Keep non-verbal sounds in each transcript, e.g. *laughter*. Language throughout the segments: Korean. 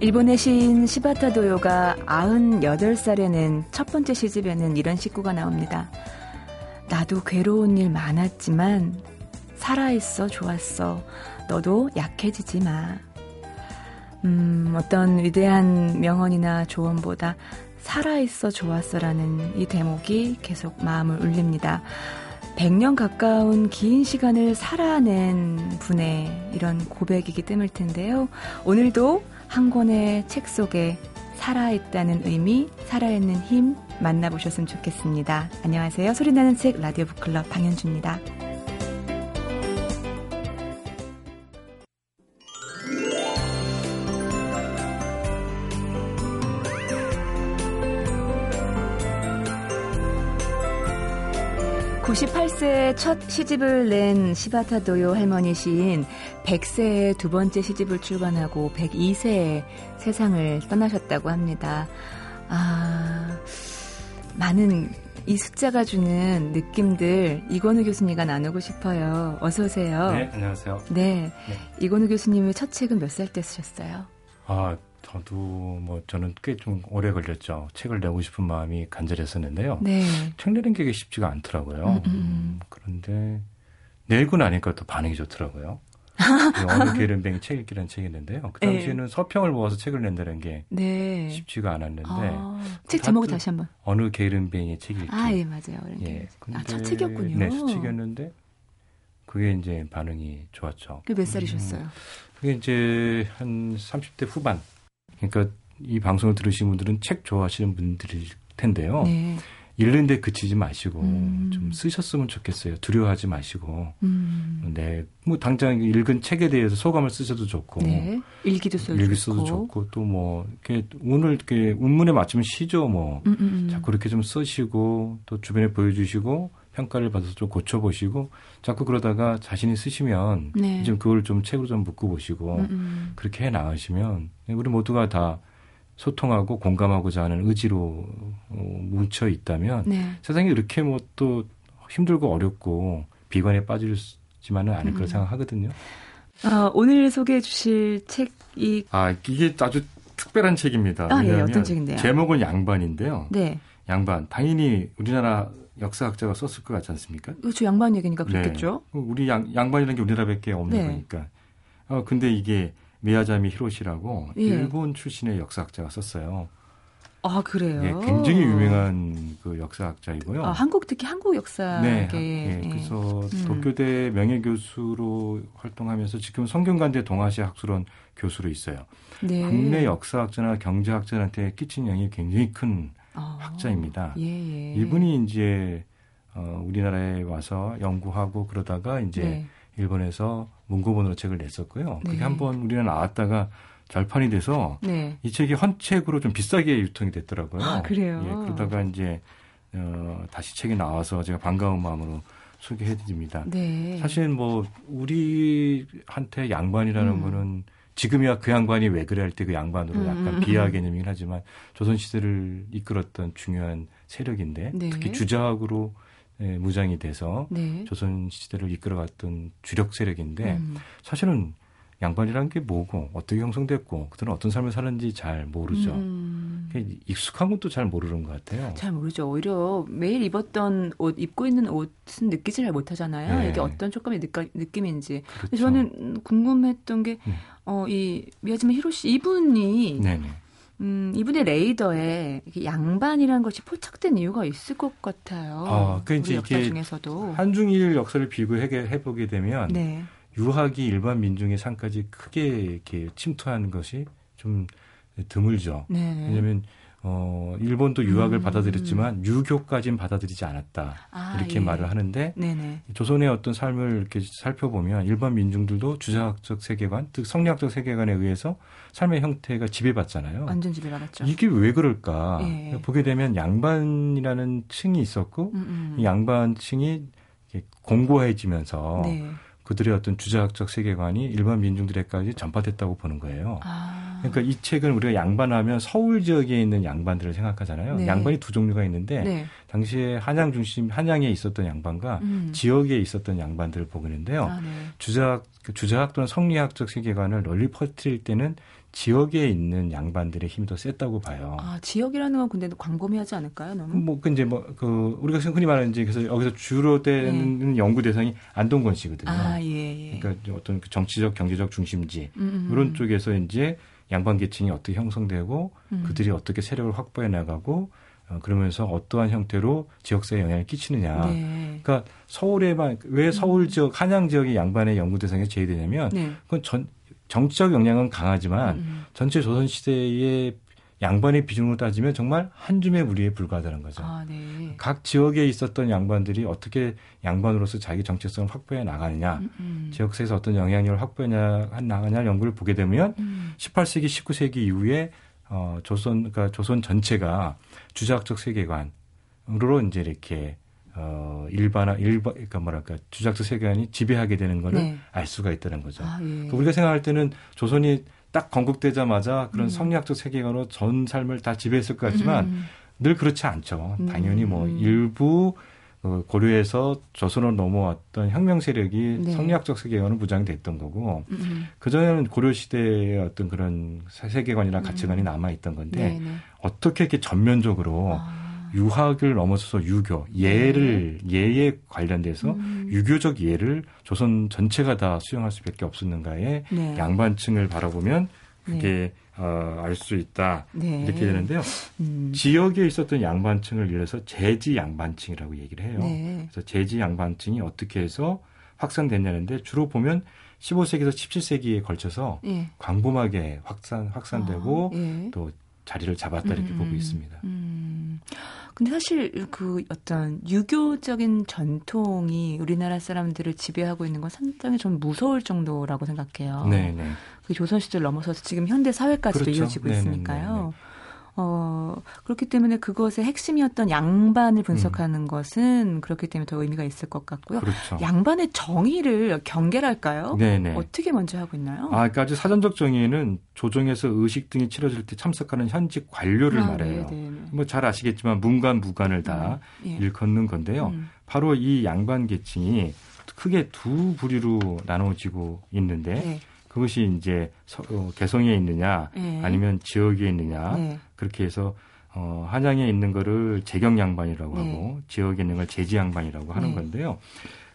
일본의 시인 시바타 도요가 98살에 낸첫 번째 시집에는 이런 식구가 나옵니다. 나도 괴로운 일 많았지만 살아있어 좋았어. 너도 약해지지 마. 음, 어떤 위대한 명언이나 조언보다 살아있어 좋았어라는 이 대목이 계속 마음을 울립니다. 100년 가까운 긴 시간을 살아낸 분의 이런 고백이기 때문일 텐데요. 오늘도 한 권의 책 속에 살아있다는 의미, 살아있는 힘 만나보셨으면 좋겠습니다. 안녕하세요. 소리나는 책 라디오 북클럽 방현주입니다. 98세에 첫 시집을 낸 시바타 도요 할머니 시인 100세에 두 번째 시집을 출간하고 102세에 세상을 떠나셨다고 합니다. 아, 많은 이 숫자가 주는 느낌들 이건우 교수님과 나누고 싶어요. 어서 오세요. 네, 안녕하세요. 네. 네. 이건우 교수님의 첫 책은 몇 살 때 쓰셨어요? 아, 저도 뭐 저는 꽤 좀 오래 걸렸죠. 책을 내고 싶은 마음이 간절했었는데요. 네. 책 내는 게 쉽지가 않더라고요. 음, 음, 음. 그런데 내고 나니까 또 반응이 좋더라고요. *laughs* 어느 게으름뱅이 책 읽기라는 책이 있는데요. 그 당시에는 네. 서평을 모아서 책을 낸다는 게 네. 쉽지가 않았는데 아, 책 제목을 다시 한번 어느 게으름뱅이의 책 읽기. 아, 예, 맞아요. 예. 아, 첫 책이었군요. 네, 첫 책이었는데 그게 이제 반응이 좋았죠. 그 몇 살이셨어요? 음, 그게 이제 한 30대 후반. 그러니까 이 방송을 들으시는 분들은 책 좋아하시는 분들일 텐데요. 네. 읽는데 그치지 마시고 음. 좀 쓰셨으면 좋겠어요. 두려워하지 마시고. 음. 네. 뭐 당장 읽은 책에 대해서 소감을 쓰셔도 좋고. 네. 일기도 써도 일기 써도 좋고 또 뭐 이렇게 오늘 이렇게 운문에 맞추면 시죠 뭐. 음, 음, 음. 자꾸 이렇게 좀 쓰시고 또 주변에 보여주시고 평가를 받아서 좀 고쳐보시고 자꾸 그러다가 자신이 쓰시면 네. 좀 그걸 좀 책으로 좀 묶어보시고 음, 음. 그렇게 해 나가시면 우리 모두가 다 소통하고 공감하고자 하는 의지로 어, 뭉쳐 있다면 네. 세상이 이렇게 뭐 또 힘들고 어렵고 비관에 빠지지만은 않을 음. 거라 생각하거든요. 아, 오늘 소개해 주실 책이 아 이게 아주 특별한 책입니다. 아, 예, 어떤 책인데요? 제목은 양반인데요. 네. 양반 당연히 우리나라 역사학자가 썼을 것 같지 않습니까? 그렇죠. 양반 얘기니까 그렇겠죠. 네. 우리 양, 양반이라는 게 우리나라밖에 없는 네. 거니까. 어, 근데 이게 미야자미 히로시라고 예. 일본 출신의 역사학자가 썼어요. 아 그래요? 예, 굉장히 유명한 그 역사학자이고요. 아, 한국 특히 한국 역사계. 네, 예, 예. 그래서 음. 도쿄대 명예 교수로 활동하면서 지금 성균관대 동아시아 학술원 교수로 있어요. 네. 국내 역사학자나 경제학자한테 끼친 영향이 굉장히 큰 아, 학자입니다. 예, 예. 이분이 이제 어, 우리나라에 와서 연구하고 그러다가 이제 네. 일본에서 문고본으로 책을 냈었고요. 네. 그게 한번 우리나라 나왔다가 절판이 돼서 네. 이 책이 헌책으로 좀 비싸게 유통이 됐더라고요. 아, 그래요? 예, 그러다가 이제 어, 다시 책이 나와서 제가 반가운 마음으로 소개해드립니다. 네. 사실 뭐 우리한테 양반이라는 음. 거는 지금이야 그 양반이 왜 그래 할 때 그 양반으로 약간 음. 비하 개념이긴 하지만 조선 시대를 이끌었던 중요한 세력인데 네. 특히 주작으로 예, 무장이 돼서 네. 조선 시대를 이끌어갔던 주력 세력인데 음. 사실은 양반이라는 게 뭐고 어떻게 형성됐고 그들은 어떤 삶을 사는지 잘 모르죠. 음. 익숙한 것도 잘 모르는 것 같아요. 잘 모르죠. 오히려 매일 입었던 옷, 입고 있는 옷은 느끼지 잘 못하잖아요. 네. 이게 어떤 촉감의 느낌, 인지 그렇죠. 저는 궁금했던 게, 음. 어, 이 미야지마 히로시 이분이 네네. 음, 이분의 레이더에 양반이라는 것이 포착된 이유가 있을 것 같아요. 아, 그 이제 역사 중에서도 한중일 역사를 비교해 보게 되면 네. 유학이 일반 민중의 삶까지 크게 이렇게 침투하는 것이 좀 드물죠. 네 왜냐하면 어, 일본도 유학을 음. 받아들였지만 유교까지는 받아들이지 않았다. 아, 이렇게 예. 말을 하는데 네네. 조선의 어떤 삶을 이렇게 살펴보면 일반 민중들도 주자학적 세계관, 즉 성리학적 세계관에 의해서 삶의 형태가 지배받잖아요. 완전 지배받았죠. 이게 왜 그럴까? 예. 보게 되면 양반이라는 층이 있었고 음, 음. 이 양반층이 공고해지면서 네. 그들의 어떤 주자학적 세계관이 일반 민중들에까지 전파됐다고 보는 거예요. 아. 그러니까 이 책은 우리가 양반하면 서울 지역에 있는 양반들을 생각하잖아요. 네. 양반이 두 종류가 있는데 네. 당시에 한양 중심 한양에 있었던 양반과 음. 지역에 있었던 양반들을 보고 있는데요. 아, 네. 주자학 그 주자학 또는 성리학적 세계관을 널리 퍼뜨릴 때는 지역에 있는 양반들의 힘이 더 셌다고 봐요. 아, 지역이라는 건 근데 광범위하지 않을까요, 너무? 뭐, 그 이제 뭐, 그, 우리가 흔히 말하는 이제 그래서 여기서 주로 되는 네. 연구 대상이 안동건 씨거든요. 아, 예, 예. 그러니까 어떤 그 정치적, 경제적 중심지. 음, 음, 이런 음. 쪽에서 이제 양반 계층이 어떻게 형성되고 음. 그들이 어떻게 세력을 확보해 나가고 어, 그러면서 어떠한 형태로 지역사회에 영향을 끼치느냐. 네. 그러니까 서울에만 왜 서울 지역 한양 지역의 양반의 연구 대상에 제외되냐면 네. 그건 전 정치적 영향은 강하지만 음, 음. 전체 조선 시대의 양반의 비중으로 따지면 정말 한 줌의 무리에 불과하다는 거죠. 아, 네. 각 지역에 있었던 양반들이 어떻게 양반으로서 자기 정체성을 확보해 나가느냐, 음, 음. 지역사에서 어떤 영향력을 확보해 나가냐 연구를 보게 되면 음. 18세기, 19세기 이후에 어, 조선, 그러니까 조선 전체가 주작적 세계관으로 이제 이렇게 어, 일반화, 일반, 그러니까 뭐랄까, 주작적 세계관이 지배하게 되는 거를 네. 알 수가 있다는 거죠. 아, 예. 그러니까 우리가 생각할 때는 조선이 딱 건국되자마자 그런 음. 성리학적 세계관으로 전 삶을 다 지배했을 것 같지만 음. 늘 그렇지 않죠. 음. 당연히 뭐 일부 어, 고려에서 조선으로 넘어왔던 혁명 세력이 네. 성리학적 세계관을 무장됐던 거고 음, 음. 그 전에는 고려 시대의 어떤 그런 세계관이나 가치관이 남아 있던 건데 네, 네. 어떻게 이렇게 전면적으로 아. 유학을 넘어서서 유교, 예를 네. 예에 관련돼서 음. 유교적 예를 조선 전체가 다 수용할 수밖에 없었는가에 네. 양반층을 바라보면 그게 네. 어, 알 수 있다 네. 이렇게 되는데요. 음. 지역에 있었던 양반층을 이래서 제지 양반층이라고 얘기를 해요. 네. 그래서 제지 양반층이 어떻게 해서 확산됐냐는데 주로 보면 15세기에서 17세기에 걸쳐서 예. 광범하게 확산 확산되고 아, 예. 또 자리를 잡았다 이렇게 음, 보고 있습니다. 음. 근데 사실 그 어떤 유교적인 전통이 우리나라 사람들을 지배하고 있는 건 상당히 좀 무서울 정도라고 생각해요. 네, 네. 그 조선 시절 넘어서서 지금 현대 사회까지도 그렇죠. 이어지고 네네네네. 있으니까요. 네, 네. 어, 그렇기 때문에 그것의 핵심이었던 양반을 분석하는 음. 것은 그렇기 때문에 더 의미가 있을 것 같고요. 그렇죠. 양반의 정의를 경계랄까요? 네네. 어떻게 먼저 하고 있나요? 아, 그러니까 아주 사전적 정의는 조정에서 의식 등이 치러질 때 참석하는 현직 관료를 아, 말해요. 뭐 잘 아시겠지만 문관, 무관을 다 음, 예. 일컫는 건데요. 음. 바로 이 양반 계층이 크게 두 부류로 나눠지고 있는데 네. 그것이 이제 서, 어, 개성에 있느냐 네. 아니면 지역에 있느냐 네. 그렇게 해서 어, 한양에 있는 거를 재경 양반이라고 네. 하고 지역에 있는 걸 제지 양반이라고 하는 네. 건데요.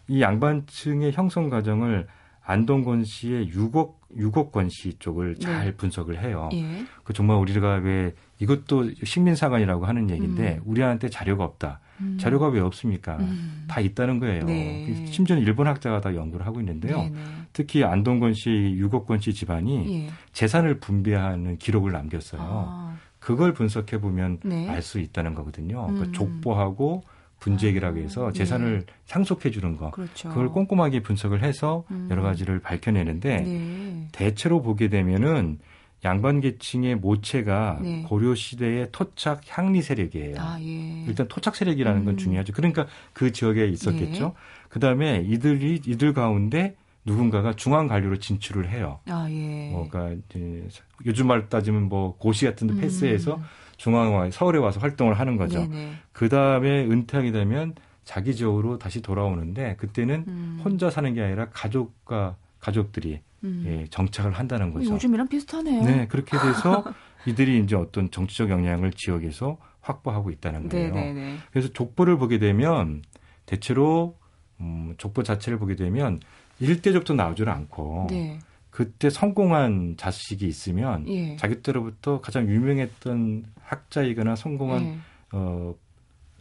이 양반층의 형성 과정을 안동권 씨의 유곡 유곡권 씨 쪽을 잘 네. 분석을 해요. 예. 그 정말 우리가 왜 이것도 식민사관이라고 하는 얘기인데 음. 우리한테 자료가 없다. 음. 자료가 왜 없습니까? 음. 다 있다는 거예요. 네. 심지어는 일본 학자가 다 연구를 하고 있는데요. 네네. 네. 특히 안동건 씨, 유곡건 씨 집안이 예. 재산을 분배하는 기록을 남겼어요. 아. 그걸 분석해 보면 네. 알수 있다는 거거든요. 그러니까 음. 족보하고 분재기라고 해서 아, 재산을 네. 상속해 주는 거. 그렇죠. 그걸 꼼꼼하게 분석을 해서 음. 여러 가지를 밝혀내는데 네. 대체로 보게 되면은 양반 계층의 모체가 네. 고려 시대의 토착 향리 세력이에요. 아, 예. 일단 토착 세력이라는 음. 건 중요하죠. 그러니까 그 지역에 있었겠죠. 네. 그 다음에 이들이 이들 가운데 누군가가 중앙 관료로 진출을 해요. 아, 예. 뭐가 이제 요즘 말 따지면 뭐 고시 같은 데 음. 패스해서 중앙 서울에 와서 활동을 하는 거죠. 그 다음에 은퇴하게 되면 자기 지역으로 다시 돌아오는데 그때는 음. 혼자 사는 게 아니라 가족과 가족들이 음. 예, 정착을 한다는 거죠. 요즘이랑 비슷하네요. 네, 그렇게 돼서 *laughs* 이들이 이제 어떤 정치적 영향을 지역에서 확보하고 있다는 거예요. 네네네. 네, 네. 그래서 족보를 보게 되면 대체로 음, 족보 자체를 보게 되면 일대족도 나오지는 않고 네. 그때 성공한 자식이 있으면 예. 자기 때로부터 가장 유명했던 학자이거나 성공한 예. 어,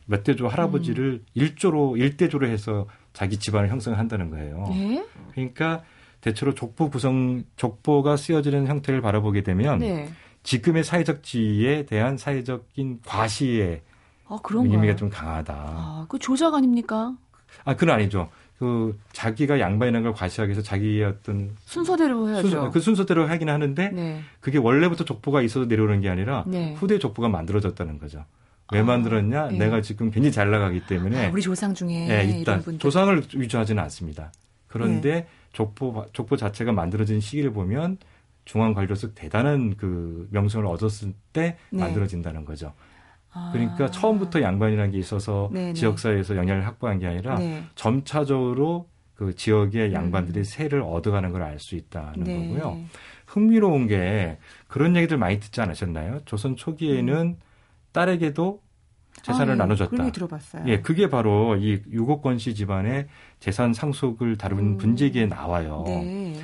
몇 대조 할아버지를 음. 일조로 일대조로 해서 자기 집안을 형성한다는 거예요. 예? 그러니까 대체로 족보 구성 족보가 쓰여지는 형태를 바라보게 되면 네. 지금의 사회적 지위에 대한 사회적인 과시의 아, 의미가 좀 강하다. 아, 그 조작 아닙니까? 아, 그건 아니죠. 그 자기가 양반이라는 걸 과시하기 위해서 자기의 어떤 순서대로 해야죠. 순서, 그 순서대로 하긴 하는데 네. 그게 원래부터 족보가 있어서 내려오는 게 아니라 네. 후대 족보가 만들어졌다는 거죠. 왜 아, 만들었냐? 네. 내가 지금 굉장히 잘 나가기 때문에 아, 우리 조상 중에 네, 일단 조상을 위조하지는 않습니다. 그런데 네. 족보 족보 자체가 만들어진 시기를 보면 중앙관리로서 대단한 그 명성을 얻었을 때 네. 만들어진다는 거죠. 아. 그러니까 처음부터 양반이라는 게 있어서 네네. 네. 지역사회에서 영향을 확보한 게 아니라 네. 점차적으로 그 지역의 양반들이 음. 세를 얻어가는 걸 알 수 있다는 네. 거고요. 흥미로운 게 그런 얘기들 많이 듣지 않으셨나요? 조선 초기에는 음. 딸에게도 재산을 아, 예. 나눠줬다. 들어봤어요. 예, 그게 바로 이 유고권 씨 집안의 재산 상속을 다루는 음. 분재기에 나와요. 네.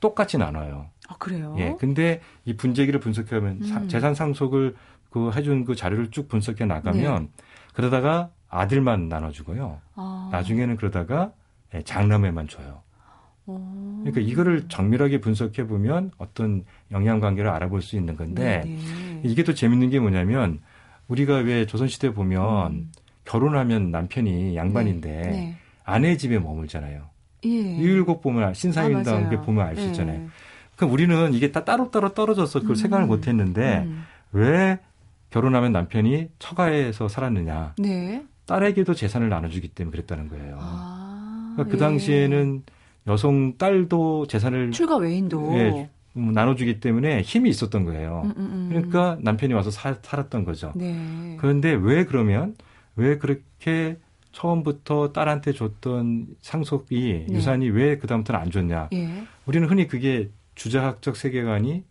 똑같이 나눠요. 아, 그래요? 예. 근데 이 분재기를 분석해보면 음. 재산 상속을 그 해준 그 자료를 쭉 분석해 나가면 네. 그러다가 아들만 나눠주고요. 아. 나중에는 그러다가 예, 장남에만 줘요. 그러니까 이거를 정밀하게 분석해 보면 어떤 영향 관계를 알아볼 수 있는 건데 네네. 이게 또 재밌는 게 뭐냐면 우리가 왜 조선시대 보면 음. 결혼하면 남편이 양반인데 네. 네. 아내 집에 머물잖아요. 예. 유일곡 보면 신사임당 아, 보면 알 수 있잖아요. 예. 그럼 우리는 이게 다 따로따로 떨어져서 그걸 음. 생각을 못 했는데 음. 왜 결혼하면 남편이 처가에서 살았느냐. 네. 딸에게도 재산을 나눠주기 때문에 그랬다는 거예요. 아, 그러니까 그 예. 당시에는 여성 딸도 재산을 출가 외인도 예, 음, 나눠주기 때문에 힘이 있었던 거예요. 음, 음, 음. 그러니까 남편이 와서 사, 살았던 거죠. 네. 그런데 왜 그러면 왜 그렇게 처음부터 딸한테 줬던 상속이 네. 유산이 왜 그다음부터는 안 줬냐? 예. 우리는 흔히 그게 주자학적 세계관이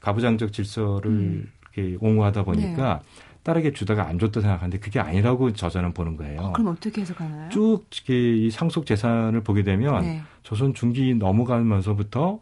가부장적 질서를 음. 이렇게 옹호하다 보니까 네. 딸에게 주다가 안 줬다 생각하는데 그게 아니라고 저자는 보는 거예요. 어, 그럼 어떻게 해석하나요? 쭉 이 상속 재산을 보게 되면 네. 조선 중기 넘어가면서부터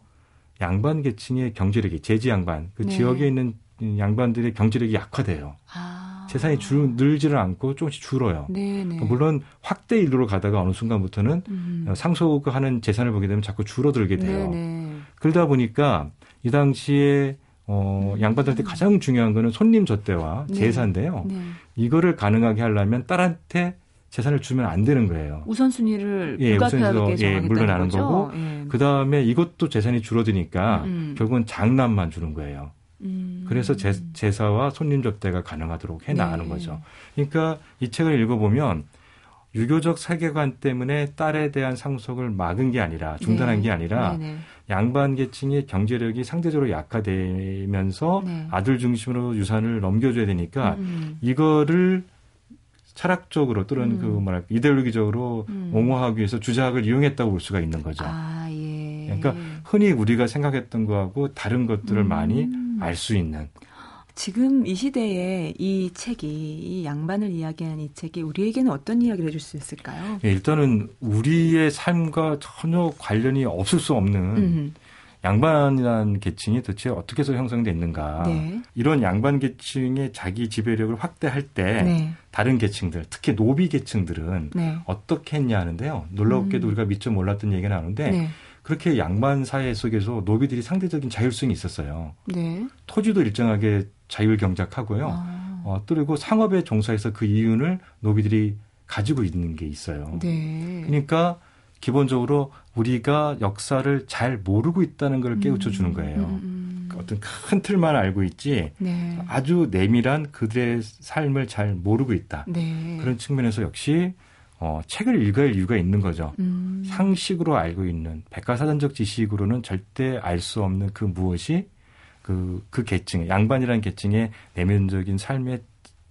양반 계층의 경제력이 제지 양반 그 네. 지역에 있는 양반들의 경제력이 약화돼요. 아. 재산이 줄, 늘지를 않고 조금씩 줄어요. 네네. 네. 물론 확대 일로로 가다가 어느 순간부터는 음. 상속하는 재산을 보게 되면 자꾸 줄어들게 돼요. 네네. 네. 그러다 보니까 이 당시에 어, 음. 양반들한테 가장 중요한 거는 손님 젖대와 네. 제사인데요. 네. 이거를 가능하게 하려면 딸한테 재산을 주면 안 되는 거예요. 우선순위를 예, 우선순위로 예, 물러나는 거죠? 거고 예. 그 다음에 이것도 재산이 줄어드니까 음, 음. 결국은 장남만 주는 거예요. 음. 그래서 제, 제사와 손님 접대가 가능하도록 해 나가는 네. 거죠. 그러니까 이 책을 읽어보면 유교적 세계관 때문에 딸에 대한 상속을 막은 게 아니라 중단한 네. 게 아니라 네, 네. 양반 계층의 경제력이 상대적으로 약화되면서 네. 아들 중심으로 유산을 넘겨줘야 되니까 음. 음. 이거를 철학적으로 또는 음. 그 뭐랄까 이데올로기적으로 음. 옹호하기 위해서 주작을 이용했다고 볼 수가 있는 거죠. 아, 예. 그러니까 흔히 우리가 생각했던 거하고 다른 것들을 음. 많이 알 수 있는. 지금 이 시대에 이 책이 이 양반을 이야기하는 이 책이 우리에게는 어떤 이야기를 해줄 수 있을까요? 예, 일단은 우리의 삶과 전혀 관련이 없을 수 없는 음. 양반이라는 계층이 도대체 어떻게 해서 형성됐는가. 네. 이런 양반 계층의 자기 지배력을 확대할 때 네. 다른 계층들, 특히 노비 계층들은 네. 어떻게 했냐 하는데요. 놀랍게도 음. 우리가 미처 몰랐던 얘기가 나오는데 네. 그렇게 양반 사회 속에서 노비들이 상대적인 자율성이 있었어요. 네. 토지도 일정하게 자율 경작하고요. 아. 어, 그리고 상업에 종사해서 그 이윤을 노비들이 가지고 있는 게 있어요. 네. 그러니까 기본적으로 우리가 역사를 잘 모르고 있다는 걸 깨우쳐 주는 음, 거예요. 음, 음. 그 어떤 큰 틀만 알고 있지 네. 아주 내밀한 그들의 삶을 잘 모르고 있다. 네. 그런 측면에서 역시 어, 책을 읽어야 할 이유가 있는 거죠. 음. 상식으로 알고 있는 백과사전적 지식으로는 절대 알 수 없는 그 무엇이 그, 그 계층, 양반이라는 계층의 내면적인 삶의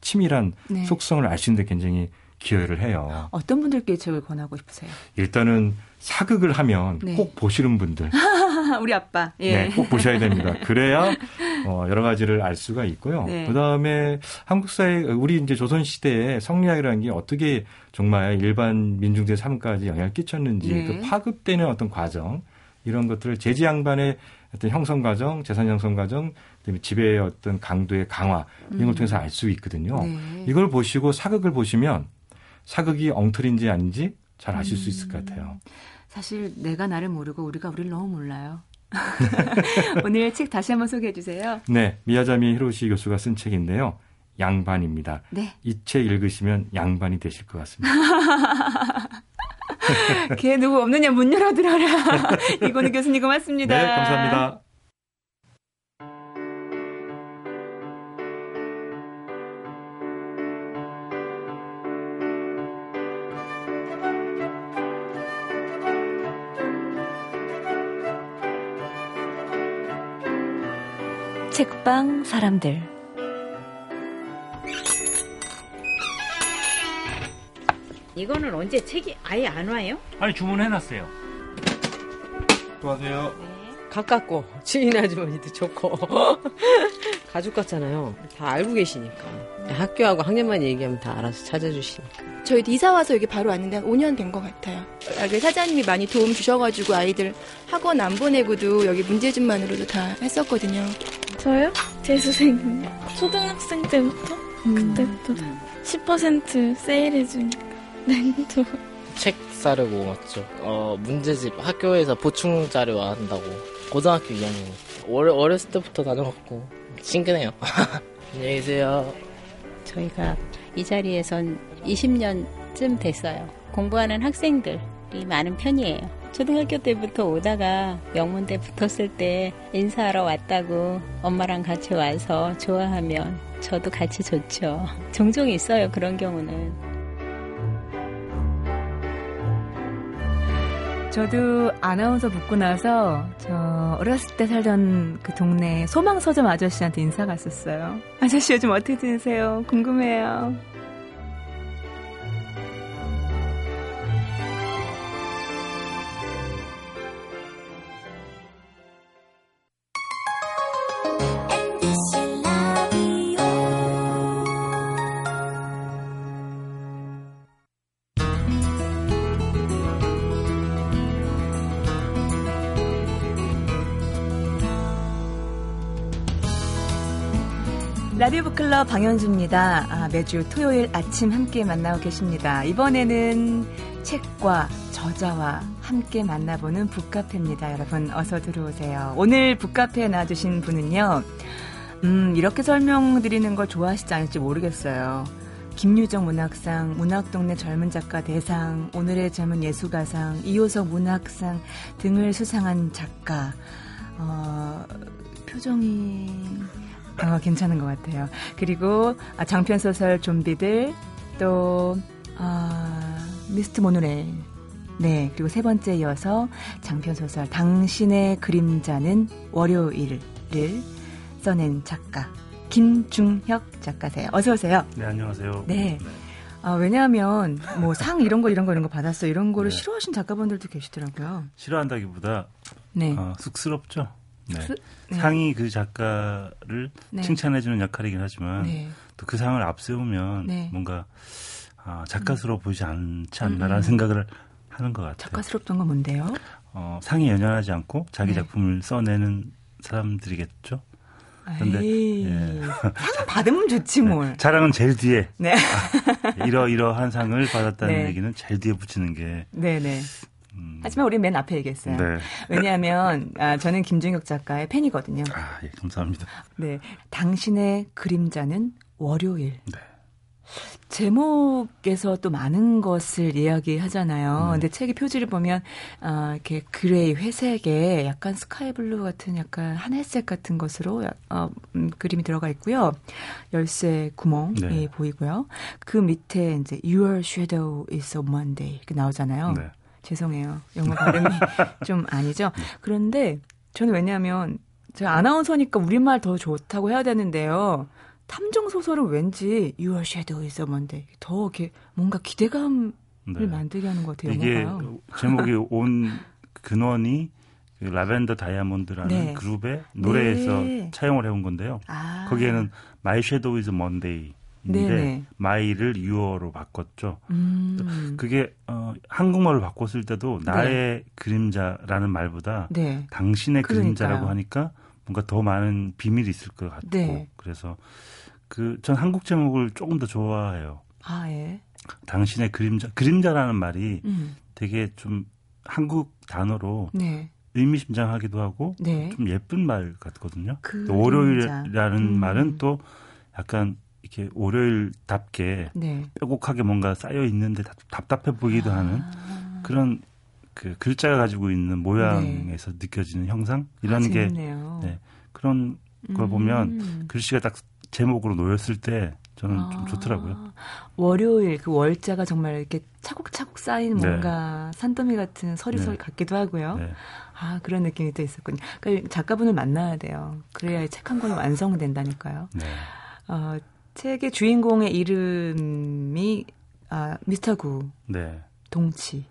치밀한 네. 속성을 알 수 있는데 굉장히 기여를 해요. 어떤 분들께 책을 권하고 싶으세요? 일단은 사극을 하면 네. 꼭 보시는 분들. *laughs* 우리 아빠. 예. 네, 꼭 보셔야 됩니다. 그래야 어, 여러 가지를 알 수가 있고요. 네. 그다음에 한국 사회 우리 이제 조선 시대에 성리학이라는 게 어떻게 정말 일반 민중들의 삶까지 영향을 끼쳤는지 네. 그 파급되는 어떤 과정 이런 것들을 제지 양반의 어떤 형성 과정, 재산 형성 과정, 그다음에 지배의 어떤 강도의 강화 이런 걸 음. 통해서 알 수 있거든요. 네. 이걸 보시고 사극을 보시면 사극이 엉터리인지 아닌지 잘 아실 음. 수 있을 것 같아요. 사실 내가 나를 모르고 우리가 우리를 너무 몰라요. *laughs* 오늘 책 다시 한번 소개해 주세요. 네, 미야자미 히로시 교수가 쓴 책인데요. 양반입니다. 네. 이 책 읽으시면 양반이 되실 것 같습니다. *laughs* 걔 누구 없느냐 문 열어들어라. *laughs* 이건희 교수님 고맙습니다. 네, 감사합니다. 책방 사람들 이거는 언제 책이 아예 안 와요? 아니 주문해놨어요. 수고하세요. 네. 가깝고 주인 아주머니도 좋고 *laughs* 가족 같잖아요. 다 알고 계시니까 학교하고 학년만 얘기하면 다 알아서 찾아주시니까. 저희 이사 와서 여기 바로 왔는데 한 5년 된 것 같아요. 여기 사장님이 많이 도움 주셔가지고 아이들 학원 안 보내고도 여기 문제집만으로도 다 했었거든요. 저요? 재수생 초등학생 때부터 음. 그때부터 10% 세일해주니까 렌도 책 사려고 왔죠. 어, 문제집 학교에서 보충 자료 한다고 고등학교 2학년 어려, 어렸을 때부터 다녀갖고 친근해요. *laughs* 안녕히 계세요. 저희가 이 자리에선 20년쯤 됐어요. 공부하는 학생들이 많은 편이에요. 초등학교 때부터 오다가 명문대 붙었을 때 인사하러 왔다고 엄마랑 같이 와서 좋아하면 저도 같이 좋죠. 종종 있어요, 그런 경우는. 저도 아나운서 붙고 나서 저 어렸을 때 살던 그 동네 소망 서점 아저씨한테 인사 갔었어요. 아저씨 요즘 어떻게 지내세요? 궁금해요. 북클럽 방현주입니다. 아, 매주 토요일 아침 함께 만나고 계십니다. 이번에는 책과 저자와 함께 만나보는 북카페입니다. 여러분 어서 들어오세요. 오늘 북카페에 나와주신 분은요. 음, 이렇게 설명드리는 걸 좋아하시지 않을지 모르겠어요. 김유정 문학상, 문학동네 젊은 작가 대상, 오늘의 젊은 예술가상, 이호석 문학상 등을 수상한 작가. 어, 표정이 어, 괜찮은 것 같아요. 그리고 아, 장편 소설 좀비들 또 아, 미스트 모노레 네 그리고 세 번째 이어서 장편 소설 당신의 그림자는 월요일을 써낸 작가 김중혁 작가세요. 어서 오세요. 네 안녕하세요. 네. 네. 아, 왜냐하면 뭐 상 이런 거 이런 거 이런 거 받았어 이런 거를 네. 싫어하신 작가분들도 계시더라고요. 싫어한다기보다 네. 어, 쑥스럽죠. 네. 수, 네. 상이 그 작가를 네. 칭찬해주는 역할이긴 하지만 네. 또그 상을 앞세우면 네. 뭔가 아, 작가스러워 보이지 않지 않나라는 음. 생각을 하는 것 같아요. 작가스럽던 건 뭔데요? 어, 상이 연연하지 않고 자기 네. 작품을 써내는 사람들이겠죠. 근데 예. 상 받으면 좋지 네. 뭘. 자랑은 제일 뒤에. 네. 아, 이러 이러한 상을 받았다는 얘기는 제일 뒤에 붙이는 게. 네네. 음. 하지만 우리 맨 앞에 얘기했어요. 네. 왜냐하면 아, 저는 김중혁 작가의 팬이거든요. 아, 예, 감사합니다. 네, 당신의 그림자는 월요일. 네. 제목에서 또 많은 것을 이야기하잖아요. 음. 근데 책의 표지를 보면 아, 이렇게 gray 회색에 약간 sky blue 같은 약간 하늘색 같은 것으로 어, 음, 그림이 들어가 있고요. 열쇠 구멍이 네. 보이고요. 그 밑에 이제 Your shadow is on Monday 이렇게 나오잖아요. 네. 죄송해요. 영어 발음이 *laughs* 좀 아니죠. 그런데 저는 왜냐하면 제가 아나운서니까 우리말 더 좋다고 해야 되는데요. 탐정 소설은 왠지 Your Shadow is a Monday 더 이렇게 뭔가 기대감을 네. 만들게 하는 것 같아요. 이게 영화가요. 제목이 *laughs* 온 근원이 그 라벤더 다이아몬드라는 네. 그룹의 노래에서 네. 차용을 해온 건데요. 아. 거기에는 My Shadow is Monday 인데 마이를 유어로 바꿨죠. 음. 그게 어, 한국말로 바꿨을 때도 나의 네. 그림자라는 말보다 네. 당신의. 그림자라고 하니까 뭔가 더 많은 비밀이 있을 것 같고 네. 그래서 그 전 한국 제목을 조금 더 좋아해요. 아 예. 당신의 그림자 그림자라는 말이 음. 되게 좀 한국 단어로 네. 의미심장하기도 하고 네. 좀 예쁜 말 같거든요. 월요일이라는 음. 말은 또 약간 이렇게 월요일답게 네. 뾰곡하게 뭔가 쌓여 있는데 답답해 보이기도 아. 하는 그런 그 글자가 가지고 있는 모양에서 네. 느껴지는 형상 이런 아, 게 네, 그런 걸 보면 음. 글씨가 딱 제목으로 놓였을 때 저는 아, 좀 좋더라고요. 월요일 그 월자가 정말 이렇게 차곡차곡 쌓인 네. 뭔가 네. 산더미 같은 서리서리 네. 같기도 하고요. 네. 아 그런 느낌이 또 있었군요. 그러니까 작가분을 만나야 돼요. 그래야 책 한 권이 완성된다니까요. 네. 어, 책의 주인공의 이름이 아 미스터 구. 네. 동치.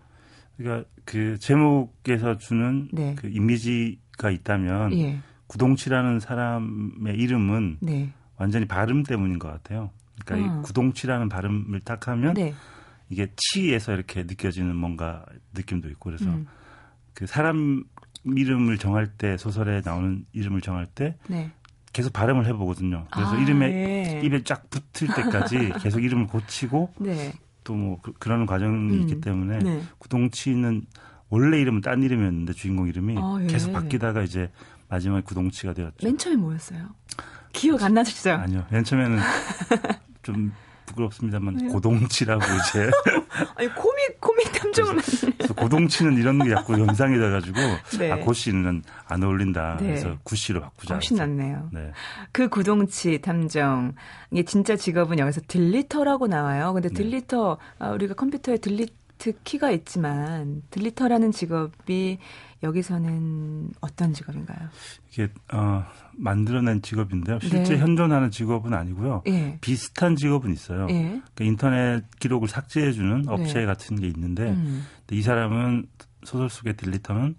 그러니까 그 제목에서 주는 네. 그 이미지가 있다면 예. 구동치라는 사람의 이름은 네. 완전히 발음 때문인 것 같아요. 그러니까 어. 이 구동치라는 발음을 딱 하면 네. 이게 치에서 이렇게 느껴지는 뭔가 느낌도 있고 그래서 음. 그 사람 이름을 정할 때 소설에 나오는 이름을 정할 때 네. 계속 발음을 해보거든요. 그래서 아, 이름에 네. 입에 쫙 붙을 때까지 *laughs* 계속 이름을 고치고 네. 또뭐 그, 런 과정이 음. 있기 때문에 네. 구동치는 원래 이름은 딴 이름이었는데 주인공 이름이 아, 예. 계속 바뀌다가 이제 마지막에 구동치가 되었죠. 맨 처음에 뭐였어요? 기억 안 나시죠? 아니요. 맨 처음에는 *laughs* 좀 부끄럽습니다만 네. 구동치라고 이제 *laughs* 아니 코믹 코믹 탐정을 그래서 고동치는 이런 게 자꾸 연상이 돼 가지고 네. 아 고 씨는 안 어울린다 네. 그래서 구 씨로 바꾸자. 훨씬 낫네요. 네. 그 구동치 탐정 이게 진짜 직업은 여기서 deleter라고 나와요. 근데 네. deleter 아, 우리가 컴퓨터에 delete 키가 있지만 deleter라는 직업이 여기서는 어떤 직업인가요? 이게 어, 만들어낸 직업인데요. 실제 네. 현존하는 직업은 아니고요. 예. 비슷한 직업은 있어요. 예. 그러니까 인터넷 기록을 삭제해주는 네. 업체 네. 같은 게 있는데 음. 이 사람은 소설 속의 딜리터는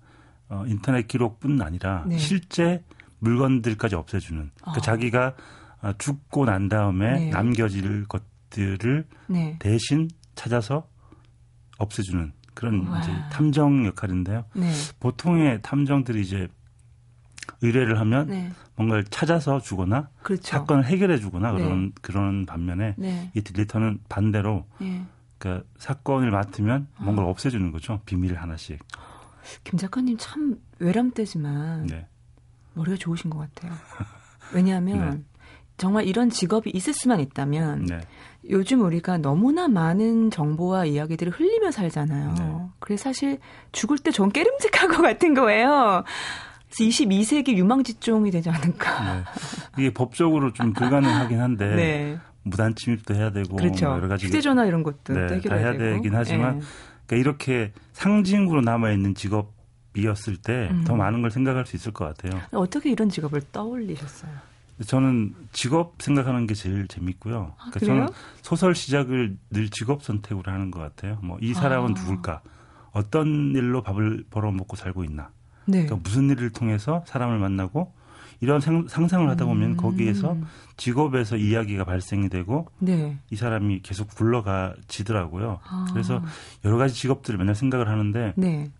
어, 인터넷 기록뿐 아니라 네. 실제 물건들까지 없애주는. 그러니까 아. 자기가 어, 죽고 난 다음에 네. 남겨질 것들을 네. 대신 찾아서 없애주는 그런 와. 이제 탐정 역할인데요. 네. 보통의 탐정들이 이제 의뢰를 하면 네. 뭔가를 찾아서 주거나 그렇죠. 사건을 해결해 주거나 네. 그런 그런 반면에 네. 이 딜리터는 반대로 네. 그러니까 사건을 맡으면 뭔가를 아. 없애주는 거죠. 비밀을 하나씩. 김 작가님 참 외람되지만 네. 머리가 좋으신 것 같아요. 왜냐하면 *laughs* 네. 정말 이런 직업이 있을 수만 있다면 네. 요즘 우리가 너무나 많은 정보와 이야기들을 흘리며 살잖아요. 네. 그래서 사실 죽을 때전 깨름직할 것 같은 거예요. 22세기 유망지종이 되지 않을까. 네. 이게 법적으로 좀 불가능하긴 한데 *laughs* 네. 무단 침입도 해야 되고 그렇죠. 뭐 여러 가지 휴대전화 이런 것도 네, 다 해야 되고. 되긴 하지만 네. 그러니까 이렇게 상징으로 남아 있는 직업이었을 때더 음. 많은 걸 생각할 수 있을 것 같아요. 어떻게 이런 직업을 떠올리셨어요? 저는 직업 생각하는 게 제일 재밌고요. 아, 그러니까 저는 소설 시작을 늘 직업 선택으로 하는 것 같아요. 뭐 이 사람은 아. 누굴까? 어떤 일로 밥을 벌어 먹고 살고 있나? 네. 그러니까 무슨 일을 통해서 사람을 만나고 이런 상, 상을 하다 보면 음. 거기에서 직업에서 이야기가 발생이 되고 네. 이 사람이 계속 굴러가지더라고요. 아. 그래서 여러 가지 직업들을 맨날 생각을 하는데 네.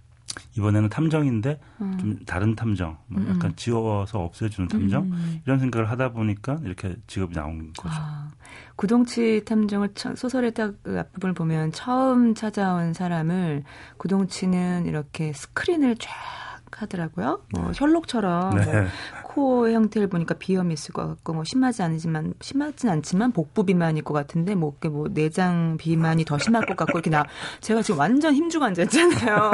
이번에는 탐정인데 음. 좀 다른 탐정, 뭐 음, 음. 약간 지워서 없애주는 탐정 음. 이런 생각을 하다 보니까 이렇게 직업이 나온 거죠. 아, 구동치 탐정을 소설의 딱 그 앞부분을 보면 처음 찾아온 사람을 구동치는 이렇게 스크린을 쫙 하더라고요. 뭐 네. 혈록처럼 네. 뭐 코 형태를 보니까 비염이 있을 것 같고 뭐 심하지 않지만 심하진 않지만 복부 비만일 것 같은데 뭐, 뭐 내장 비만이 더 심할 것 같고 이렇게 나 제가 지금 완전 힘주고 앉아 있잖아요.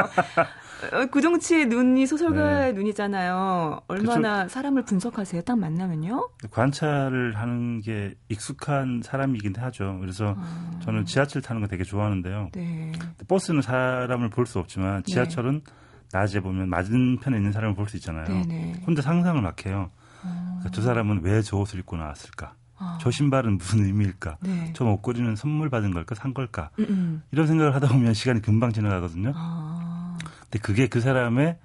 어, 구동치의 눈이 소설가의 네. 눈이잖아요. 얼마나 그렇죠. 사람을 분석하세요? 딱 만나면요? 관찰을 하는 게 익숙한 사람이긴 하죠. 그래서 아. 저는 지하철 타는 거 되게 좋아하는데요. 네. 버스는 사람을 볼 수 없지만 네. 지하철은 네. 낮에 보면 맞은편에 있는 사람을 볼 수 있잖아요. 네네. 혼자 상상을 막 해요. 어. 그러니까 저 사람은 왜 저 옷을 입고 나왔을까? 어. 저 신발은 무슨 의미일까? 네. 저 목걸이는 선물 받은 걸까? 산 걸까? 음음. 이런 생각을 하다 보면 시간이 금방 지나가거든요. 어. 근데 그게 그 사람의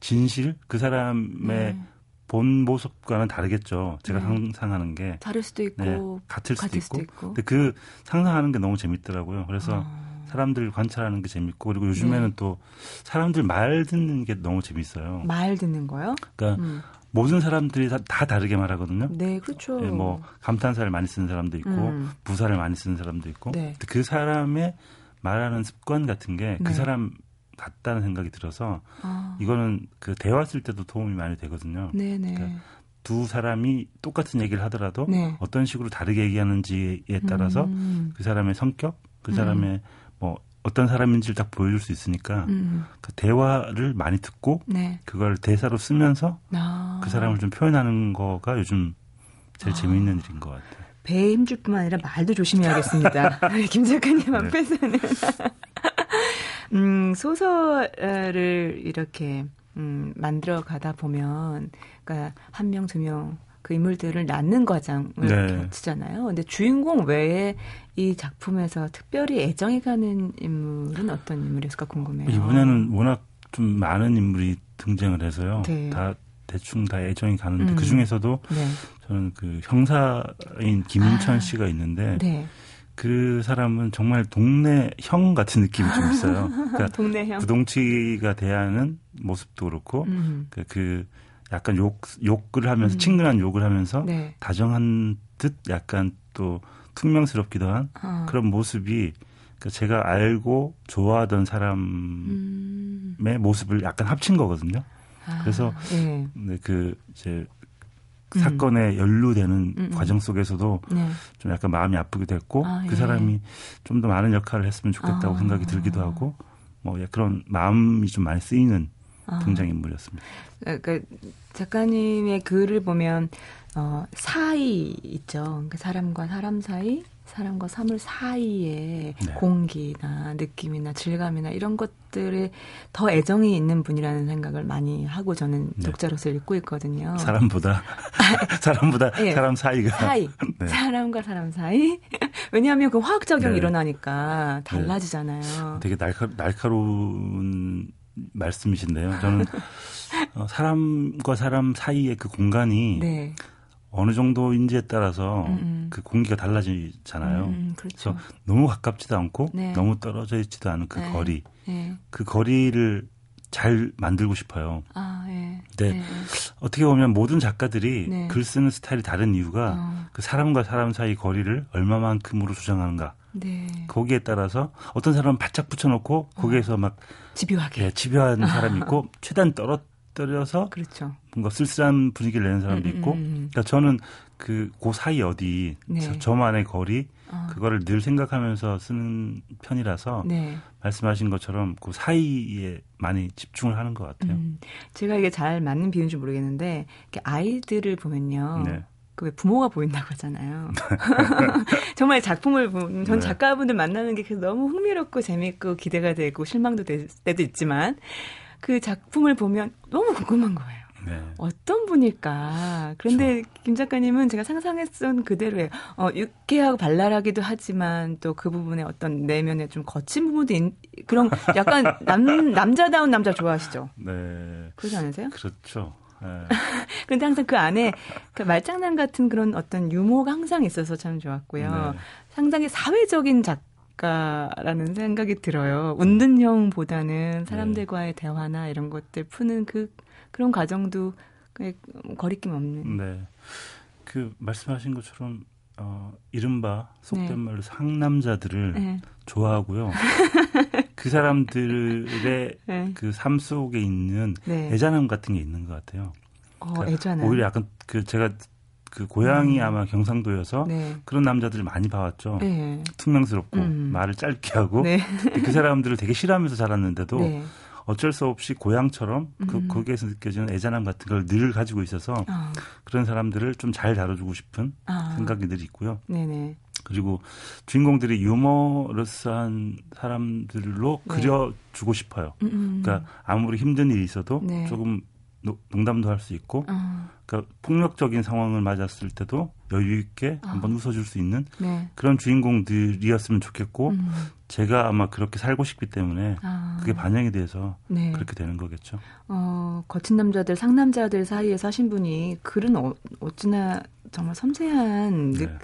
진실, 그 사람의 네. 본 모습과는 다르겠죠. 제가 네. 상상하는 게 다를 수도 있고 네, 같을 수도, 있고. 수도 있고. 근데 그 상상하는 게 너무 재밌더라고요. 그래서 어. 사람들 관찰하는 게 재밌고 그리고 요즘에는 네. 또 사람들 말 듣는 게 너무 재밌어요. 말 듣는 거요? 그러니까 음. 모든 사람들이 다, 다, 다르게 말하거든요. 네, 그렇죠. 네, 뭐 감탄사를 많이 쓰는 사람도 있고 음. 부사를 많이 쓰는 사람도 있고 네. 그 사람의 말하는 습관 같은 게그 네. 사람 같다는 생각이 들어서 아. 이거는 그 대화 쓸 때도 도움이 많이 되거든요. 네, 네. 그러니까 두 사람이 똑같은 얘기를 하더라도 네. 어떤 식으로 다르게 얘기하는지에 따라서 음. 그 사람의 성격, 그 사람의 음. 뭐 어떤 사람인지를 딱 보여줄 수 있으니까 음. 그 대화를 많이 듣고 네. 그걸 대사로 쓰면서 아. 그 사람을 좀 표현하는 거가 요즘 제일 아. 재미있는 일인 것 같아요. 배에 힘줄 뿐만 아니라 말도 조심해야겠습니다. *laughs* *laughs* 김 작가님 네. 앞에서는. *laughs* 음, 소설을 이렇게, 음, 만들어 가다 보면, 그니까, 한 명, 두 명, 그 인물들을 낳는 과정을 네. 거치잖아요. 근데 주인공 외에 이 작품에서 특별히 애정이 가는 인물은 어떤 인물이었을까 궁금해요. 이번에는 워낙 좀 많은 인물이 등장을 해서요. 네. 다 대충 다 애정이 가는데 음. 그 중에서도 네. 저는 그 형사인 김인천 아. 씨가 있는데 네. 그 사람은 정말 동네 형 같은 느낌이 좀 있어요. *laughs* 그러니까 동네 형. 부동치가 대하는 모습도 그렇고 음. 그, 그 약간 욕 욕을 하면서 음. 친근한 욕을 하면서 네. 다정한 듯 약간 또 퉁명스럽기도 한 어. 그런 모습이 그 제가 알고 좋아하던 사람의 음. 모습을 약간 합친 거거든요. 아, 그래서 네. 네, 그 이제 음. 사건에 연루되는 음, 음. 과정 속에서도 네. 좀 약간 마음이 아프게 됐고 아, 그 예. 사람이 좀 더 많은 역할을 했으면 좋겠다고 아. 생각이 들기도 하고 뭐 그런 마음이 좀 많이 쓰이는 아. 등장인물이었습니다. 그러니까 작가님의 글을 보면 어, 사이 있죠. 그러니까 사람과 사람 사이, 사람과 사물 사이에 네. 공기나 느낌이나 질감이나 이런 것들에 더 애정이 있는 분이라는 생각을 많이 하고 저는 네. 독자로서 읽고 있거든요. 사람보다 *laughs* 사람보다 네. 사람 사이가 사이 *laughs* 네. 사람과 사람 사이 *laughs* 왜냐하면 그 화학 적용이 네. 일어나니까 네. 달라지잖아요. 되게 날카 날카로운 말씀이신데요. 저는 어, 사람과 사람 사이의 그 공간이 네. 어느 정도인지에 따라서 음음. 음. 그 공기가 달라지잖아요. 음, 음, 그렇죠. 그래서 너무 가깝지도 않고 네. 너무 떨어져 있지도 않은 그 네. 거리, 네. 그 거리를 잘 만들고 싶어요. 아, 예. 네. 네. 어떻게 보면 모든 작가들이 네. 글 쓰는 스타일이 다른 이유가 어. 그 사람과 사람 사이 거리를 얼마만큼으로 조정하는가. 네. 거기에 따라서 어떤 사람은 바짝 붙여놓고 거기에서 어. 막 집요하게 예, 집요한 사람이 있고 *laughs* 최대한 떨어 뜨려서 그렇죠. 뭔가 쓸쓸한 분위기를 내는 사람도 음, 있고. 음, 음. 그러니까 저는 그, 그 사이 어디 네. 저, 저만의 거리 어. 그거를 늘 생각하면서 쓰는 편이라서 네. 말씀하신 것처럼 그 사이에 많이 집중을 하는 것 같아요. 음, 제가 이게 잘 맞는 비유인지 모르겠는데 아이들을 보면요. 네. 그 부모가 보인다고 하잖아요. *laughs* 정말 작품을 보면 전 네. 작가분들 만나는 게 너무 흥미롭고 재밌고 기대가 되고 실망도 될 때도 있지만 그 작품을 보면 너무 궁금한 거예요. 네. 어떤 분일까. 그런데 그렇죠. 김 작가님은 제가 상상했던 그대로예요. 어, 유쾌하고 발랄하기도 하지만 또 그 부분에 어떤 내면에 좀 거친 부분도 있, 그런 약간 남, *laughs* 남자다운 남자 좋아하시죠? 네. 그러지 않으세요? 그렇죠. 네. *laughs* 그런데 항상 그 안에 그 말장난 같은 그런 어떤 유머가 항상 있어서 참 좋았고요. 네. 상당히 사회적인 작 가라는 생각이 들어요. 웃는 형보다는 사람들과의 대화나 이런 것들 푸는 그 그런 과정도 거리낌 없는. 네. 그 말씀하신 것처럼 어, 이른바 속된 네. 말로 상남자들을 네. 좋아하고요. *laughs* 그 사람들의 네. 그삶 속에 있는 네. 애잔함 같은 게 있는 것 같아요. 어, 그러니까 애잔함. 오히려 약간 그 제가 그 고향이 음. 아마 경상도여서 네. 그런 남자들을 많이 봐왔죠. 네. 퉁명스럽고 음. 말을 짧게 하고 네. 그 사람들을 되게 싫어하면서 자랐는데도 네. 어쩔 수 없이 고향처럼 그 음. 거기에서 느껴지는 애잔함 같은 걸 늘 가지고 있어서 어. 그런 사람들을 좀 잘 다뤄주고 싶은 어. 생각이 늘 있고요. 네네. 그리고 주인공들이 유머러스한 사람들로 네. 그려주고 싶어요. 음음. 음. 그러니까 아무리 힘든 일이 있어도 네. 조금 농담도 할 수 있고, 어. 그러니까 폭력적인 상황을 맞았을 때도 여유 있게 어. 한번 웃어줄 수 있는 네. 그런 주인공들이었으면 좋겠고, 음. 제가 아마 그렇게 살고 싶기 때문에 아. 그게 반영이 돼서 네. 그렇게 되는 거겠죠. 어, 거친 남자들, 상남자들 사이에 사신 분이 글은 어, 어찌나 정말 섬세한 네.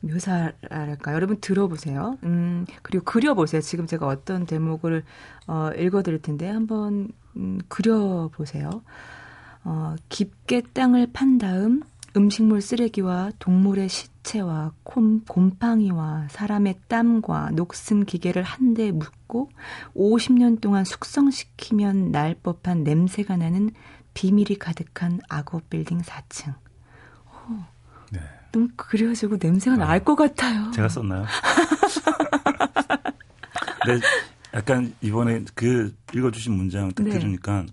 묘사랄까 여러분 들어보세요. 음, 그리고 그려보세요. 지금 제가 어떤 대목을 어, 읽어드릴 텐데 한번 음, 그려보세요. 어, 깊게 땅을 판 다음 음식물 쓰레기와 동물의 시체와 곰, 곰팡이와 사람의 땀과 녹슨 기계를 한데 묻고 50년 동안 숙성시키면 날 법한 냄새가 나는 비밀이 가득한 악어 빌딩 4층. 어, 네. 너무 그려지고 냄새가 아, 날것 같아요. 제가 썼나요? *laughs* 네, 약간 이번에 그 읽어주신 문장 딱 네. 들으니까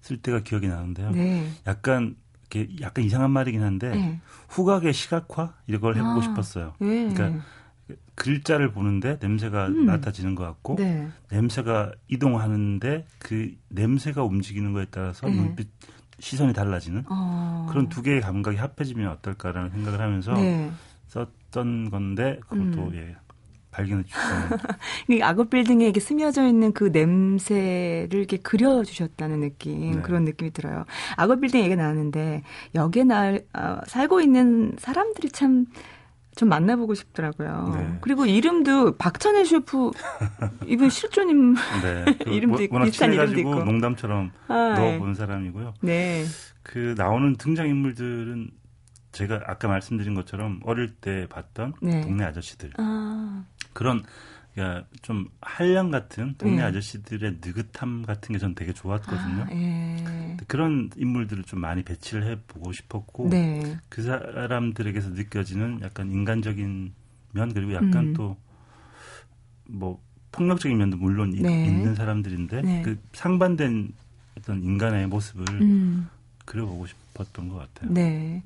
쓸 때가 기억이 나는데요. 네. 약간 이렇게 약간 이상한 말이긴 한데 네. 후각의 시각화 이걸 해보고 아, 싶었어요. 네. 그러니까 글자를 보는데 냄새가 음. 나타지는 것 같고 네. 냄새가 이동하는데 그 냄새가 움직이는 거에 따라서 네. 눈빛 시선이 달라지는 어. 그런 두 개의 감각이 합해지면 어떨까라는 생각을 하면서 네. 썼던 건데 그것도 음. 예 발견해 주셨어요. *laughs* 악업 빌딩에 이렇게 스며져 있는 그 냄새를 이렇게 그려주셨다는 느낌 네. 그런 느낌이 들어요. 악업 빌딩 얘기 나왔는데 여기에 날 어, 살고 있는 사람들이 참 좀 만나보고 싶더라고요. 네. 그리고 이름도 박찬혜 셰프 *laughs* 이분 실존님 네. 그 *laughs* 이름도 있고 비슷한 이름도 있고 농담처럼 아, 네. 넣어본 사람이고요. 네. 그 나오는 등장 인물들은 제가 아까 말씀드린 것처럼 어릴 때 봤던 네. 동네 아저씨들 아. 그런 그러니까 좀 한량 같은 동네 네. 아저씨들의 느긋함 같은 게전 되게 좋았거든요. 아, 예. 그런 인물들을 좀 많이 배치를 해보고 싶었고 네. 그 사람들에게서 느껴지는 약간 인간적인 면 그리고 약간 음. 또뭐 폭력적인 면도 물론 네. 있는 사람들인데 네. 그 상반된 어떤 인간의 모습을 음. 그려보고 싶었던 것 같아요. 네.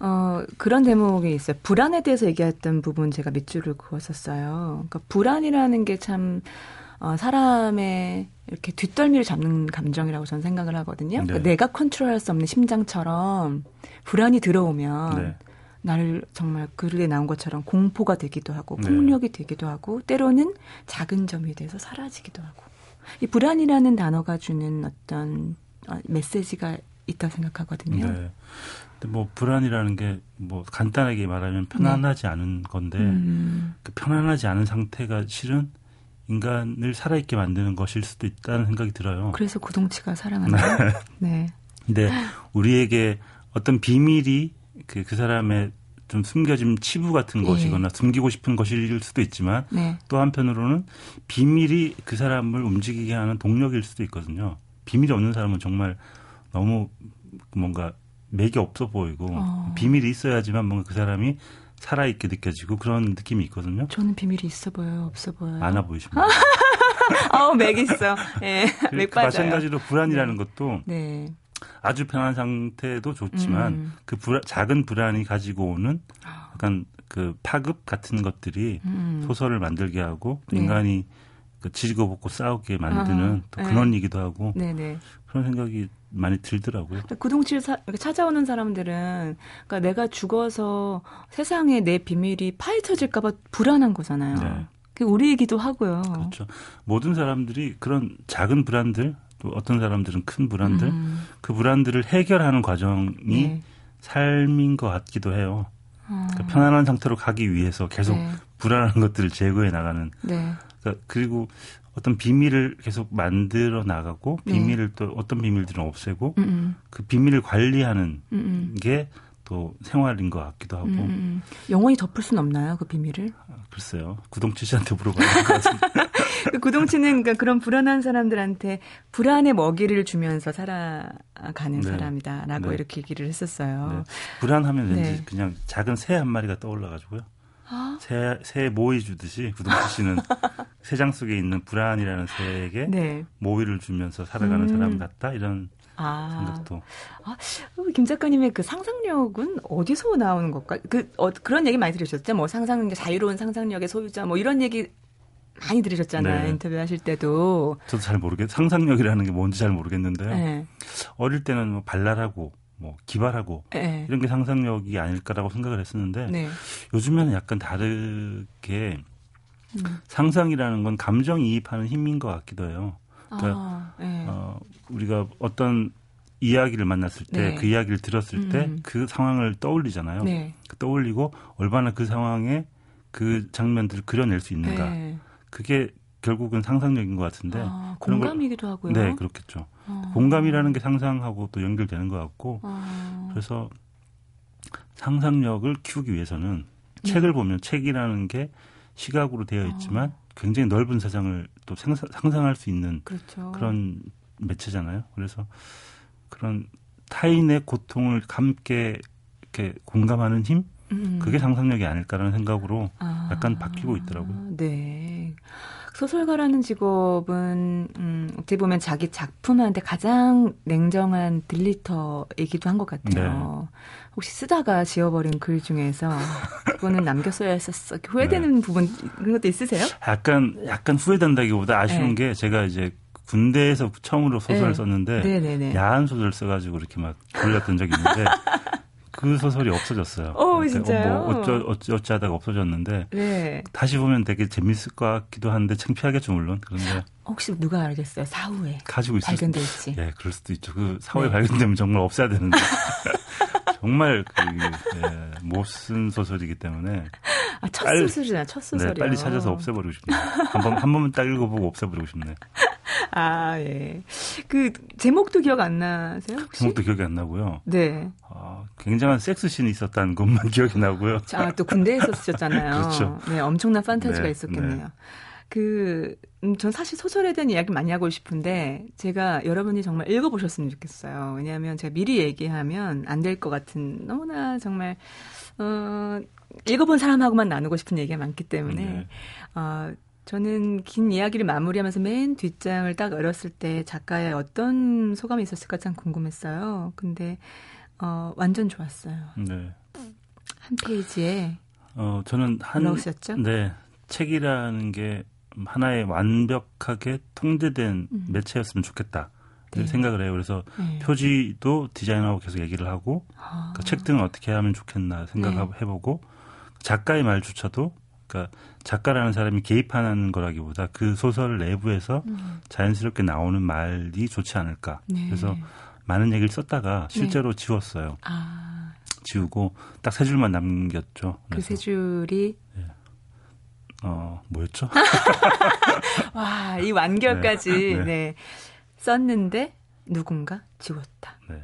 어, 그런 대목이 있어요. 불안에 대해서 얘기했던 부분 제가 밑줄을 그었었어요. 그러니까 불안이라는 게 참, 어, 사람의 이렇게 뒷덜미를 잡는 감정이라고 저는 생각을 하거든요. 네. 그러니까 내가 컨트롤할 수 없는 심장처럼 불안이 들어오면 네. 나를 정말 글에 나온 것처럼 공포가 되기도 하고 네. 폭력이 되기도 하고 때로는 작은 점에 대해서 사라지기도 하고 이 불안이라는 단어가 주는 어떤 어, 메시지가 있다고 생각하거든요. 네. 근데 뭐 불안이라는 게 뭐 간단하게 말하면 편안하지 네. 않은 건데 음. 그 편안하지 않은 상태가 실은 인간을 살아있게 만드는 것일 수도 있다는 생각이 들어요. 그래서 구동치가 사랑한다. 네. 네. 근데 우리에게 어떤 비밀이 그, 그 사람의 좀 숨겨진 치부 같은 네. 것이거나 숨기고 싶은 것일 수도 있지만 네. 또 한편으로는 비밀이 그 사람을 움직이게 하는 동력일 수도 있거든요. 비밀이 없는 사람은 정말 너무 뭔가 맥이 없어 보이고 어. 비밀이 있어야지만 뭔가 그 사람이 살아있게 느껴지고 그런 느낌이 있거든요. 저는 비밀이 있어 보여요, 없어 보여요. 많아 보이십니다. *laughs* 아우 맥 있어. 예, 네, 맥 빠져요. 마찬가지로 불안이라는 네. 것도 네. 아주 편한 상태도 좋지만 음. 그 불안, 작은 불안이 가지고 오는 아. 약간 그 파급 같은 것들이 음. 소설을 만들게 하고 네. 인간이 그 지지고 볶고 싸우게 만드는 아, 또 네. 근원이기도 하고 네네. 그런 생각이 많이 들더라고요. 구동치를 사, 찾아오는 사람들은 그러니까 내가 죽어서 세상에 내 비밀이 파헤쳐질까봐 불안한 거잖아요. 네. 그 우리이기도 하고요. 그렇죠. 모든 사람들이 그런 작은 불안들 또 어떤 사람들은 큰 불안들 음. 그 불안들을 해결하는 과정이 네. 삶인 것 같기도 해요. 어. 그러니까 편안한 상태로 가기 위해서 계속 네. 불안한 것들을 제거해 나가는. 네. 그러니까 그리고 어떤 비밀을 계속 만들어 나가고 네. 비밀을 또 어떤 비밀들은 없애고 음음. 그 비밀을 관리하는 게 또 생활인 것 같기도 하고 음음. 영원히 덮을 수는 없나요 그 비밀을? 아, 글쎄요 구동치 씨한테 물어봐야 될것 같은데 *laughs* 그 구동치는 그러니까 그런 불안한 사람들한테 불안의 먹이를 주면서 살아가는 네. 사람이다라고 네. 이렇게 얘기를 했었어요. 네. 불안하면 왠지 네. 그냥 작은 새 한 마리가 떠올라가지고요. 아? 새, 새 모이 주듯이 구동치 씨는 *laughs* 새장 속에 있는 불안이라는 새에게 네. 모이를 주면서 살아가는 음. 사람 같다 이런 아. 생각도. 아, 김 작가님의 그 상상력은 어디서 나오는 걸까? 그 어, 그런 얘기 많이 들으셨죠? 뭐 상상력, 자유로운 상상력의 소유자, 뭐 이런 얘기 많이 들으셨잖아요. 네. 인터뷰하실 때도. 저도 잘 모르겠. 상상력이라는 게 뭔지 잘 모르겠는데요. 네. 어릴 때는 뭐 발랄하고 뭐 기발하고 네. 이런 게 상상력이 아닐까라고 생각을 했었는데 네. 요즘에는 약간 다르게 음. 상상이라는 건 감정 이입하는 힘인 것 같기도 해요. 그러니까 아, 네. 어, 우리가 어떤 이야기를 만났을 때그 네. 이야기를 들었을 때그 음. 상황을 떠올리잖아요. 네. 그 떠올리고 얼마나 그 상황에 그 장면들을 그려낼 수 있는가. 네. 그게 결국은 상상력인 것 같은데 아, 공감이기도 하고요. 네, 그렇겠죠. 아. 공감이라는 게 상상하고 또 연결되는 것 같고 아. 그래서 상상력을 키우기 위해서는 네. 책을 보면 책이라는 게 시각으로 되어 있지만 어. 굉장히 넓은 세상을 또 생사, 상상할 수 있는 그렇죠. 그런 매체잖아요. 그래서 그런 타인의 고통을 함께 이렇게 공감하는 힘 음. 그게 상상력이 아닐까라는 생각으로 아. 약간 바뀌고 있더라고요. 네. 소설가라는 직업은 음, 어떻게 보면 자기 작품한테 가장 냉정한 딜리터이기도 한 것 같아요. 네. 혹시 쓰다가 지워버린 글 중에서 그거는 *laughs* 남겼어야 했었어. 후회되는 네. 부분 그런 것도 있으세요? 약간 약간 후회된다기보다 아쉬운 네. 게 제가 이제 군대에서 처음으로 소설을 네. 썼는데 네네네. 야한 소설 써가지고 이렇게 막 돌렸던 적이 있는데 *laughs* 그 소설이 없어졌어요. 어, 그러니까 진짜요? 뭐 어쩌, 어쩌, 어쩌다가 없어졌는데 네. 다시 보면 되게 재밌을 것 같기도 한데 창피하겠죠 물론 그런데 혹시 누가 알겠어요 사후에 가지고 있을 발견될지 예 그럴 수도 있죠 그 사후에 네. 발견되면 정말 없애야 되는데 *laughs* 정말 그, 예, 못쓴 소설이기 때문에 아, 첫 빨리, 소설이나 첫 소설이요. 네, 빨리 찾아서 없애버리고 싶네요. 한번 한 번만 딱 읽어보고 없애버리고 싶네. *laughs* 아 예. 그 제목도 기억 안 나세요? 혹시? 제목도 기억이 안 나고요. 네. 아, 굉장한 섹스 씬이 있었다는 것만 *laughs* 기억이 나고요. 아 또 군대에서 쓰셨잖아요. *laughs* 그렇죠. 네, 엄청난 판타지가 네, 있었겠네요. 네. 그, 음, 전 사실 소설에 대한 이야기 많이 하고 싶은데, 제가 여러분이 정말 읽어보셨으면 좋겠어요. 왜냐하면 제가 미리 얘기하면 안 될 것 같은, 너무나 정말, 어, 읽어본 사람하고만 나누고 싶은 얘기가 많기 때문에, 네. 어, 저는 긴 이야기를 마무리하면서 맨 뒷장을 딱 열었을 때 작가의 어떤 소감이 있었을까 참 궁금했어요. 근데, 어, 완전 좋았어요. 네. 한 페이지에. 어, 저는 한. 쓰셨죠? 네. 책이라는 게 하나의 완벽하게 통제된 음. 매체였으면 좋겠다. 네. 생각을 해요. 그래서 네. 표지도 디자인하고 계속 얘기를 하고 아. 그러니까 책 등을 어떻게 하면 좋겠나 생각해보고 네. 작가의 말조차도 그러니까 작가라는 사람이 개입하는 거라기보다 그 소설 내부에서 음. 자연스럽게 나오는 말이 좋지 않을까. 네. 그래서 많은 얘기를 썼다가 네. 실제로 지웠어요. 아. 지우고 딱 세 줄만 남겼죠. 그 세 줄이 네. 어, 뭐였죠? *laughs* 와, 이 완결까지, 네. 네. 네. 썼는데, 누군가 지웠다. 네.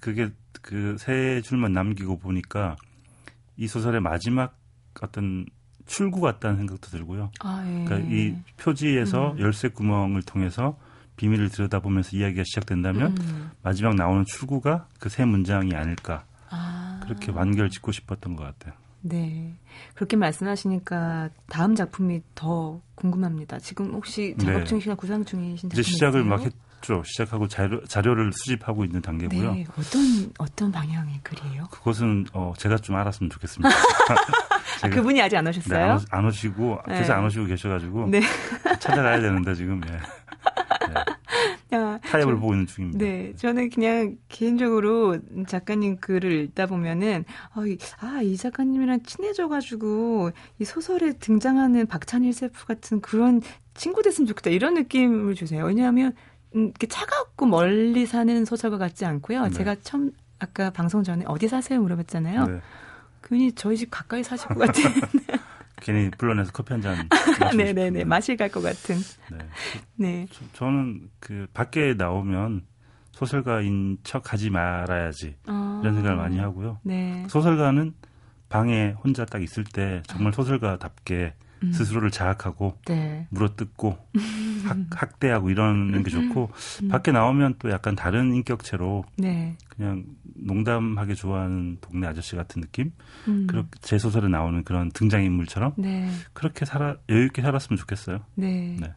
그게 그 세 줄만 남기고 보니까 이 소설의 마지막 어떤 출구 같다는 생각도 들고요. 아, 예. 그러니까 이 표지에서 음. 열쇠 구멍을 통해서 비밀을 들여다보면서 이야기가 시작된다면 음. 마지막 나오는 출구가 그 세 문장이 아닐까. 아. 그렇게 완결 짓고 싶었던 것 같아요. 네. 그렇게 말씀하시니까 다음 작품이 더 궁금합니다. 지금 혹시 작업 네. 중이시나 구상 중이신 이제 시작을 있어요? 막 했 죠. 시작하고 자료, 자료를 수집하고 있는 단계고요. 네. 어떤 어떤 방향의 글이에요? 그것은 어, 제가 좀 알았으면 좋겠습니다. *laughs* 아, 그분이 아직 안 오셨어요? 네, 안, 오, 안 오시고 네. 계속 안 오시고 계셔가지고 네. 찾아가야 되는데 지금 예. 야, *laughs* 타협을 저, 보고 있는 중입니다. 네, 저는 그냥 개인적으로 작가님 글을 읽다 보면은 어, 아, 이 작가님이랑 친해져가지고 이 소설에 등장하는 박찬일 셀프 같은 그런 친구 됐으면 좋겠다 이런 느낌을 주세요. 왜냐하면 음, 이렇게 차갑고 멀리 사는 소설가 같지 않고요. 네. 제가 처음 아까 방송 전에 어디 사세요 물어봤잖아요. 네. 괜히 저희 집 가까이 사실 것 같은. *laughs* 괜히 불러내서 커피 한 잔. *laughs* 네네네. 마실 갈 것 같은. 네. 네. 저, 는그 밖에 나오면 소설가인 척 하지 말아야지. 아, 이런 생각을 많이 하고요. 네. 소설가는 방에 혼자 딱 있을 때 정말 소설가답게 음. 스스로를 자학하고 네. 물어뜯고 *laughs* 학, 학대하고 이러는 게 좋고 음. 밖에 나오면 또 약간 다른 인격체로 네. 그냥 농담하게 좋아하는 동네 아저씨 같은 느낌 음. 그렇게 제 소설에 나오는 그런 등장인물처럼 네. 그렇게 살아 여유 있게 살았으면 좋겠어요. 네. 네.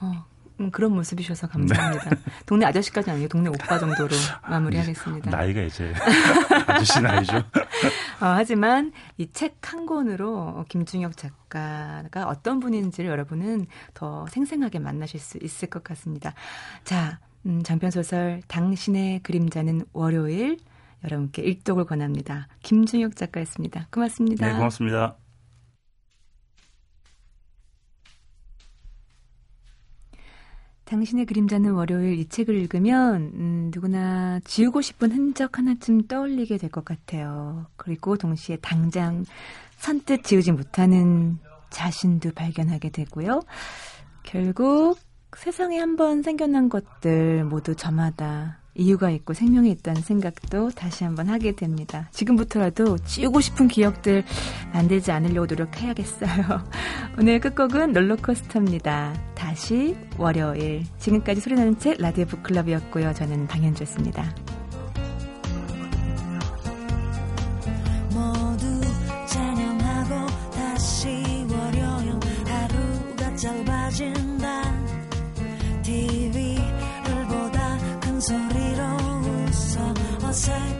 어, 음, 그런 모습이셔서 감사합니다. 네. *laughs* 동네 아저씨까지 아니고 동네 오빠 정도로 마무리하겠습니다. 나이가 이제 *laughs* 아저씨 나이죠. 어, 하지만 이 책 한 권으로 김중혁 작가가 어떤 분인지를 여러분은 더 생생하게 만나실 수 있을 것 같습니다. 자, 음, 장편소설 당신의 그림자는 월요일 여러분께 일독을 권합니다. 김중혁 작가였습니다. 고맙습니다. 네, 고맙습니다. 당신의 그림자는 월요일 이 책을 읽으면 음, 누구나 지우고 싶은 흔적 하나쯤 떠올리게 될 것 같아요. 그리고 동시에 당장 선뜻 지우지 못하는 자신도 발견하게 되고요. 결국 세상에 한 번 생겨난 것들 모두 저마다 이유가 있고 생명이 있다는 생각도 다시 한번 하게 됩니다. 지금부터라도 지우고 싶은 기억들 만들지 않으려고 노력해야겠어요. *laughs* 오늘 끝곡은 롤러코스터입니다. 다시 월요일. 지금까지 소리나는 책 라디오 북클럽이었고요. 저는 방현주였습니다. 모두 찬양하고 다시 월요일 하루가 짧아진 在